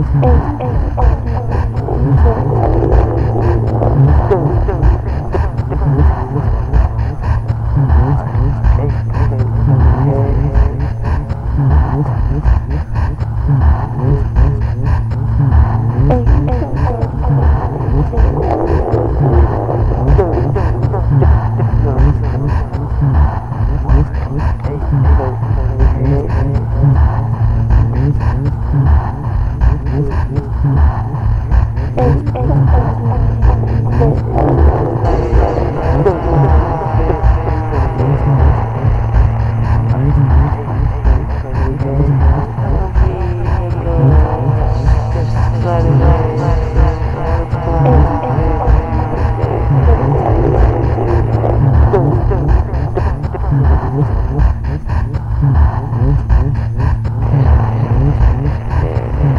Eight, eight, eight. Oh, oh, oh.